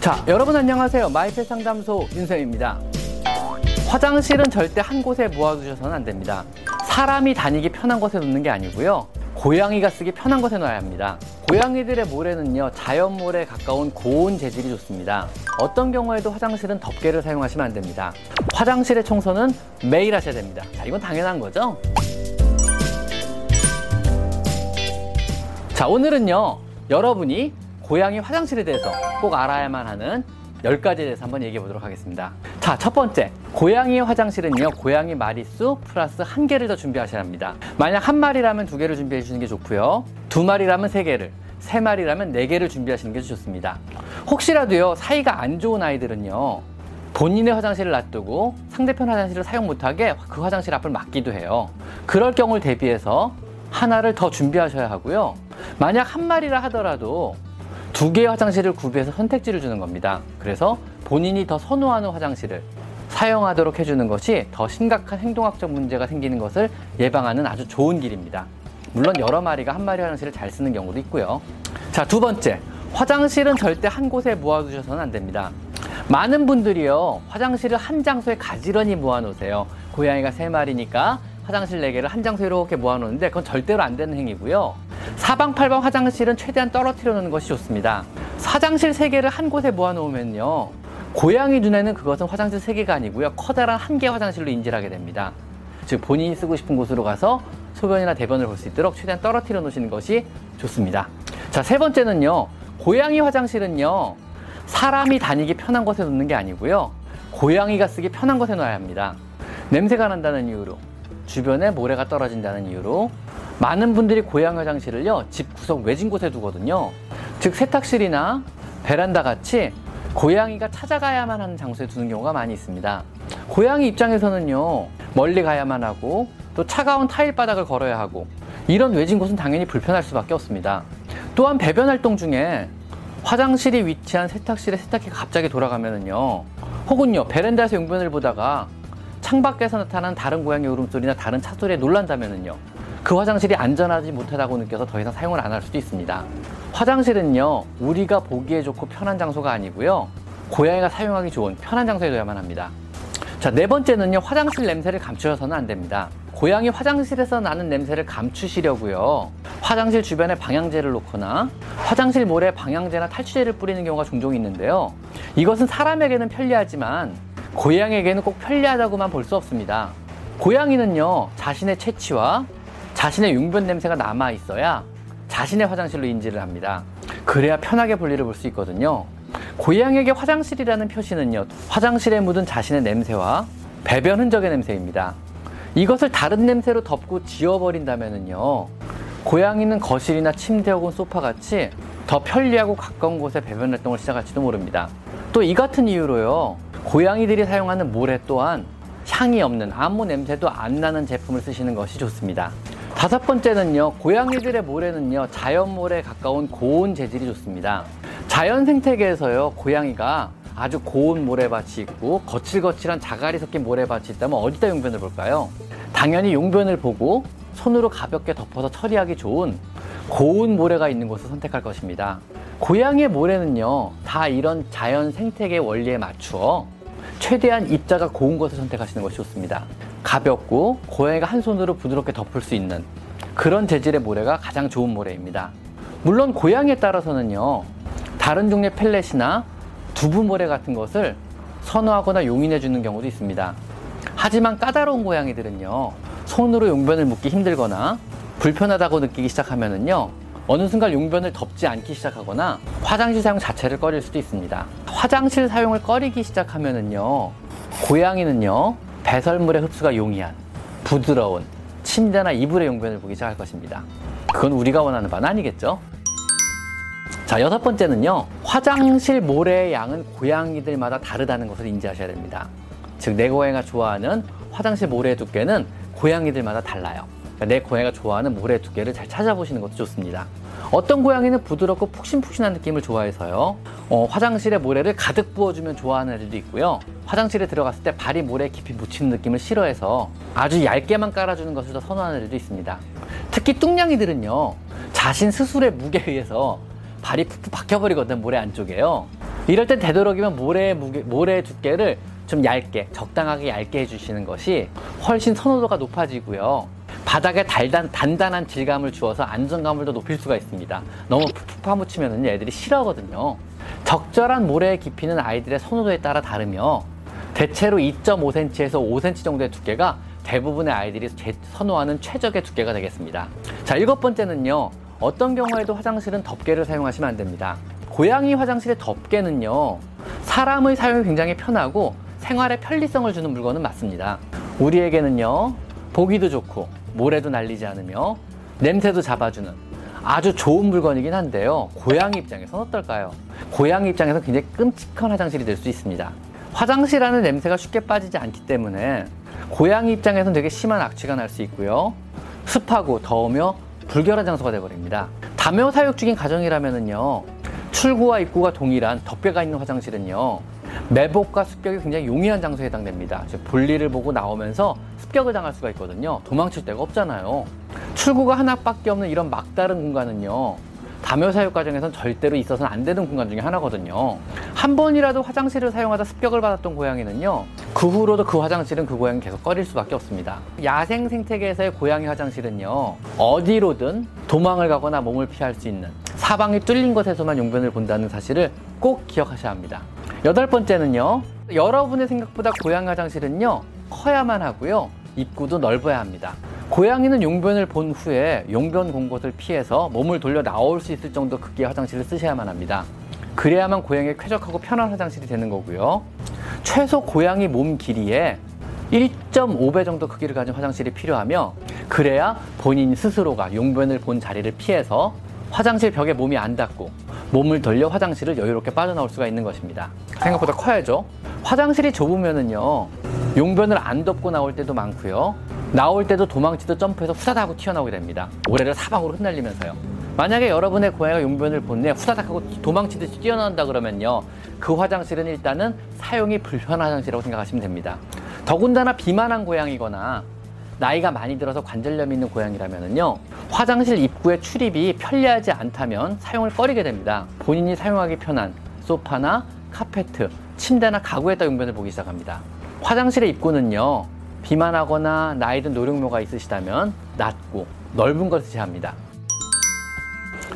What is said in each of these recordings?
자, 여러분 안녕하세요. 마이펫 상담소 윤쌤입니다. 화장실은 절대 한 곳에 모아두셔서는 안 됩니다. 사람이 다니기 편한 곳에 놓는 게 아니고요. 고양이가 쓰기 편한 곳에 놔야 합니다. 고양이들의 모래는요, 자연 모래에 가까운 고온 재질이 좋습니다. 어떤 경우에도 화장실은 덮개를 사용하시면 안 됩니다. 화장실의 청소는 매일 하셔야 됩니다. 자, 이건 당연한 거죠? 자, 오늘은요, 여러분이 고양이 화장실에 대해서 꼭 알아야만 하는 10가지에 대해서 한번 얘기해 보도록 하겠습니다. 자, 첫 번째. 고양이의 화장실은요, 고양이 마리수 플러스 한 개를 더 준비하셔야 합니다. 만약 한 마리라면 두 개를 준비해 주시는 게 좋고요. 두 마리라면 세 개를, 세 마리라면 네 개를 준비하시는 게 좋습니다. 혹시라도요, 사이가 안 좋은 아이들은요, 본인의 화장실을 놔두고 상대편 화장실을 사용 못하게 그 화장실 앞을 막기도 해요. 그럴 경우를 대비해서 하나를 더 준비하셔야 하고요. 만약 한 마리라 하더라도 두 개의 화장실을 구비해서 선택지를 주는 겁니다. 그래서 본인이 더 선호하는 화장실을 사용하도록 해주는 것이 더 심각한 행동학적 문제가 생기는 것을 예방하는 아주 좋은 길입니다. 물론 여러 마리가 한 마리 화장실을 잘 쓰는 경우도 있고요. 자, 두 번째. 화장실은 절대 한 곳에 모아두셔서는 안 됩니다. 많은 분들이요, 화장실을 한 장소에 가지런히 모아놓으세요. 고양이가 세 마리니까 화장실 네 개를 한 장소에 이렇게 모아놓는데 그건 절대로 안 되는 행위고요. 사방팔방 화장실은 최대한 떨어뜨려 놓는 것이 좋습니다. 화장실 세 개를 한 곳에 모아 놓으면요. 고양이 눈에는 그것은 화장실 세 개가 아니고요. 커다란 한 개 화장실로 인지를 하게 됩니다. 즉 본인이 쓰고 싶은 곳으로 가서 소변이나 대변을 볼 수 있도록 최대한 떨어뜨려 놓으시는 것이 좋습니다. 자, 세 번째는요. 고양이 화장실은요. 사람이 다니기 편한 곳에 놓는 게 아니고요. 고양이가 쓰기 편한 곳에 놔야 합니다. 냄새가 난다는 이유로, 주변에 모래가 떨어진다는 이유로 많은 분들이 고양이 화장실을요, 집 구석 외진 곳에 두거든요. 즉, 세탁실이나 베란다 같이 고양이가 찾아가야만 하는 장소에 두는 경우가 많이 있습니다. 고양이 입장에서는요, 멀리 가야만 하고, 또 차가운 타일 바닥을 걸어야 하고, 이런 외진 곳은 당연히 불편할 수밖에 없습니다. 또한 배변 활동 중에 화장실이 위치한 세탁실에 세탁기가 갑자기 돌아가면은요, 혹은요, 베란다에서 용변을 보다가 창밖에서 나타난 다른 고양이 울음소리나 다른 차 소리에 놀란다면은요, 그 화장실이 안전하지 못하다고 느껴서 더 이상 사용을 안 할 수도 있습니다. 화장실은요, 우리가 보기에 좋고 편한 장소가 아니고요, 고양이가 사용하기 좋은 편한 장소에 둬야만 합니다. 자, 네 번째는요, 화장실 냄새를 감추셔서는 안 됩니다. 고양이 화장실에서 나는 냄새를 감추시려고요. 화장실 주변에 방향제를 놓거나 화장실 모래에 방향제나 탈취제를 뿌리는 경우가 종종 있는데요. 이것은 사람에게는 편리하지만 고양이에게는 꼭 편리하다고만 볼 수 없습니다. 고양이는요, 자신의 채취와 자신의 용변 냄새가 남아 있어야 자신의 화장실로 인지를 합니다. 그래야 편하게 볼일을 볼 수 있거든요. 고양이에게 화장실이라는 표시는요, 화장실에 묻은 자신의 냄새와 배변 흔적의 냄새입니다. 이것을 다른 냄새로 덮고 지워버린다면요, 고양이는 거실이나 침대 혹은 소파 같이 더 편리하고 가까운 곳에 배변 활동을 시작할지도 모릅니다. 또 이 같은 이유로요, 고양이들이 사용하는 모래 또한 향이 없는 아무 냄새도 안 나는 제품을 쓰시는 것이 좋습니다. 다섯 번째는요, 고양이들의 모래는요, 자연 모래에 가까운 고온 재질이 좋습니다. 자연 생태계에서요, 고양이가 아주 고온 모래밭이 있고 거칠거칠한 자갈이 섞인 모래밭이 있다면 어디다 용변을 볼까요? 당연히 용변을 보고 손으로 가볍게 덮어서 처리하기 좋은 고온 모래가 있는 곳을 선택할 것입니다. 고양이의 모래는요, 다 이런 자연 생태계 원리에 맞추어 최대한 입자가 고운 것을 선택하시는 것이 좋습니다. 가볍고 고양이가 한 손으로 부드럽게 덮을 수 있는 그런 재질의 모래가 가장 좋은 모래입니다. 물론 고양이에 따라서는요, 다른 종류의 펠렛이나 두부 모래 같은 것을 선호하거나 용인해 주는 경우도 있습니다. 하지만 까다로운 고양이들은요, 손으로 용변을 묶기 힘들거나 불편하다고 느끼기 시작하면은요, 어느 순간 용변을 덮지 않기 시작하거나 화장실 사용 자체를 꺼릴 수도 있습니다. 화장실 사용을 꺼리기 시작하면은요, 고양이는요, 배설물의 흡수가 용이한 부드러운 침대나 이불의 용변을 보기 시작할 것입니다. 그건 우리가 원하는 바는 아니겠죠? 자, 여섯 번째는요. 화장실 모래의 양은 고양이들마다 다르다는 것을 인지하셔야 됩니다. 즉, 내 고양이가 좋아하는 화장실 모래의 두께는 고양이들마다 달라요. 그러니까 내 고양이가 좋아하는 모래 두께를 잘 찾아보시는 것도 좋습니다. 어떤 고양이는 부드럽고 푹신푹신한 느낌을 좋아해서요. 어, 화장실에 모래를 가득 부어주면 좋아하는 애들도 있고요. 화장실에 들어갔을 때 발이 모래에 깊이 묻히는 느낌을 싫어해서 아주 얇게만 깔아주는 것을 더 선호하는 애들도 있습니다. 특히 뚱냥이들은요. 자신 스스로의 무게에 의해서 발이 푹푹 박혀버리거든 모래 안쪽에요. 이럴 땐 되도록이면 모래 무게, 모래 두께를 좀 얇게, 적당하게 얇게 해주시는 것이 훨씬 선호도가 높아지고요. 바닥에 달단, 단단한 질감을 주어서 안정감을 더 높일 수가 있습니다. 너무 푹푹 파묻히면 애들이 싫어하거든요. 적절한 모래의 깊이는 아이들의 선호도에 따라 다르며 대체로 2.5cm에서 5cm 정도의 두께가 대부분의 아이들이 선호하는 최적의 두께가 되겠습니다. 자, 일곱 번째는요. 어떤 경우에도 화장실은 덮개를 사용하시면 안 됩니다. 고양이 화장실의 덮개는요. 사람의 사용이 굉장히 편하고 생활에 편리성을 주는 물건은 맞습니다. 우리에게는요. 보기도 좋고 모래도 날리지 않으며 냄새도 잡아주는 아주 좋은 물건이긴 한데요. 고양이 입장에서는 어떨까요? 고양이 입장에서 굉장히 끔찍한 화장실이 될 수 있습니다. 화장실 안에 냄새가 쉽게 빠지지 않기 때문에 고양이 입장에서는 되게 심한 악취가 날 수 있고요. 습하고 더우며 불결한 장소가 되어버립니다. 다묘 사육 중인 가정이라면요. 출구와 입구가 동일한 덮개가 있는 화장실은요. 매복과 습격이 굉장히 용이한 장소에 해당됩니다. 볼일을 보고 나오면서 습격을 당할 수가 있거든요. 도망칠 데가 없잖아요. 출구가 하나밖에 없는 이런 막다른 공간은요. 다묘 사육 과정에선 절대로 있어서는 안 되는 공간 중에 하나거든요. 한 번이라도 화장실을 사용하다 습격을 받았던 고양이는요. 그 후로도 그 화장실은 그 고양이 계속 꺼릴 수밖에 없습니다. 야생 생태계에서의 고양이 화장실은요. 어디로든 도망을 가거나 몸을 피할 수 있는 사방이 뚫린 곳에서만 용변을 본다는 사실을 꼭 기억하셔야 합니다. 여덟 번째는요. 여러분의 생각보다 고양이 화장실은요. 커야만 하고요. 입구도 넓어야 합니다. 고양이는 용변을 본 후에 용변 공곳을 피해서 몸을 돌려 나올 수 있을 정도 크기의 화장실을 쓰셔야만 합니다. 그래야만 고양이의 쾌적하고 편한 화장실이 되는 거고요. 최소 고양이 몸 길이에 1.5배 정도 크기를 가진 화장실이 필요하며 그래야 본인 스스로가 용변을 본 자리를 피해서 화장실 벽에 몸이 안 닿고 몸을 돌려 화장실을 여유롭게 빠져나올 수가 있는 것입니다. 생각보다 커야죠. 화장실이 좁으면은요 용변을 안 덮고 나올 때도 많고요. 나올 때도 도망치듯 점프해서 후다닥 하고 튀어나오게 됩니다. 모래를 사방으로 흩날리면서요. 만약에 여러분의 고양이가 용변을 본내 후다닥 하고 도망치듯이 뛰어나온다 그러면요. 그 화장실은 일단은 사용이 불편한 화장실이라고 생각하시면 됩니다. 더군다나 비만한 고양이거나 나이가 많이 들어서 관절염이 있는 고양이라면요. 화장실 입구의 출입이 편리하지 않다면 사용을 꺼리게 됩니다. 본인이 사용하기 편한 소파나 카페트, 침대나 가구에다 용변을 보기 시작합니다. 화장실의 입구는요. 비만하거나 나이 든 노령묘가 있으시다면 낮고 넓은 것을 제합니다.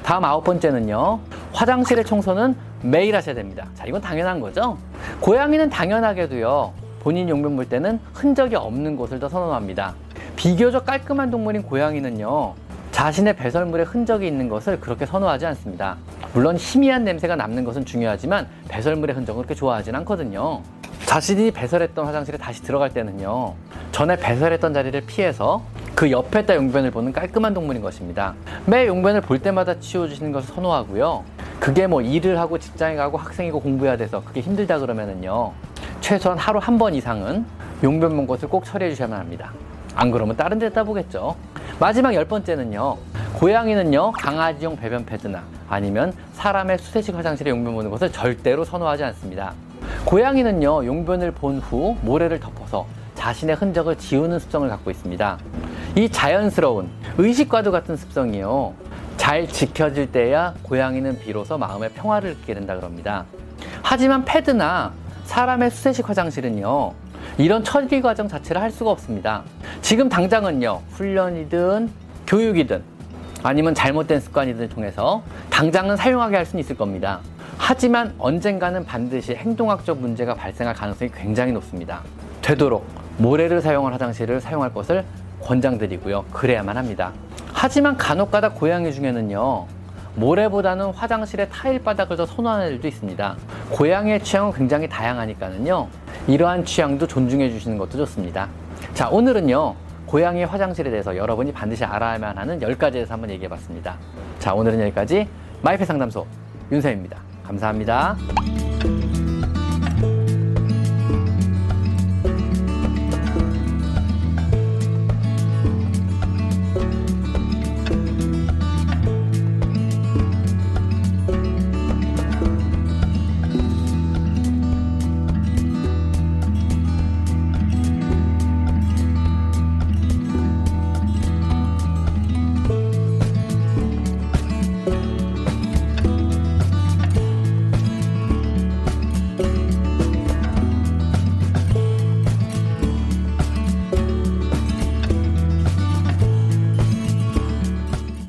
다음 아홉 번째는요. 화장실의 청소는 매일 하셔야 됩니다. 자, 이건 당연한 거죠. 고양이는 당연하게도요. 본인 용변 볼 때는 흔적이 없는 곳을 더 선호합니다. 비교적 깔끔한 동물인 고양이는요. 자신의 배설물에 흔적이 있는 것을 그렇게 선호하지 않습니다. 물론 희미한 냄새가 남는 것은 중요하지만 배설물의 흔적은 그렇게 좋아하진 않거든요. 자신이 배설했던 화장실에 다시 들어갈 때는요. 전에 배설했던 자리를 피해서 그 옆에다 용변을 보는 깔끔한 동물인 것입니다. 매 용변을 볼 때마다 치워주시는 것을 선호하고요. 그게 뭐 일을 하고 직장에 가고 학생이고 공부해야 돼서 그게 힘들다 그러면은요. 최소한 하루 한 번 이상은 용변 본 것을 꼭 처리해 주셔야만 합니다. 안 그러면 다른 데다 보겠죠. 마지막 열 번째는요. 고양이는요, 강아지용 배변 패드나 아니면 사람의 수세식 화장실에 용변 보는 것을 절대로 선호하지 않습니다. 고양이는요, 용변을 본 후 모래를 덮어서 자신의 흔적을 지우는 습성을 갖고 있습니다. 이 자연스러운 의식과도 같은 습성이요. 잘 지켜질 때야 고양이는 비로소 마음의 평화를 느끼게 된다 그럽니다. 하지만 패드나 사람의 수세식 화장실은요. 이런 처리 과정 자체를 할 수가 없습니다. 지금 당장은요. 훈련이든 교육이든 아니면 잘못된 습관이든 통해서 당장은 사용하게 할 수는 있을 겁니다. 하지만 언젠가는 반드시 행동학적 문제가 발생할 가능성이 굉장히 높습니다. 되도록 모래를 사용한 화장실을 사용할 것을 권장드리고요. 그래야만 합니다. 하지만 간혹가다 고양이 중에는요. 모래보다는 화장실의 타일 바닥을 더 선호하는 일도 있습니다. 고양이의 취향은 굉장히 다양하니까는요. 이러한 취향도 존중해 주시는 것도 좋습니다. 자, 오늘은요. 고양이 화장실에 대해서 여러분이 반드시 알아야만 하는 10가지에 대해서 한번 얘기해 봤습니다. 자, 오늘은 여기까지 마이페 상담소 윤쌤입니다. 감사합니다.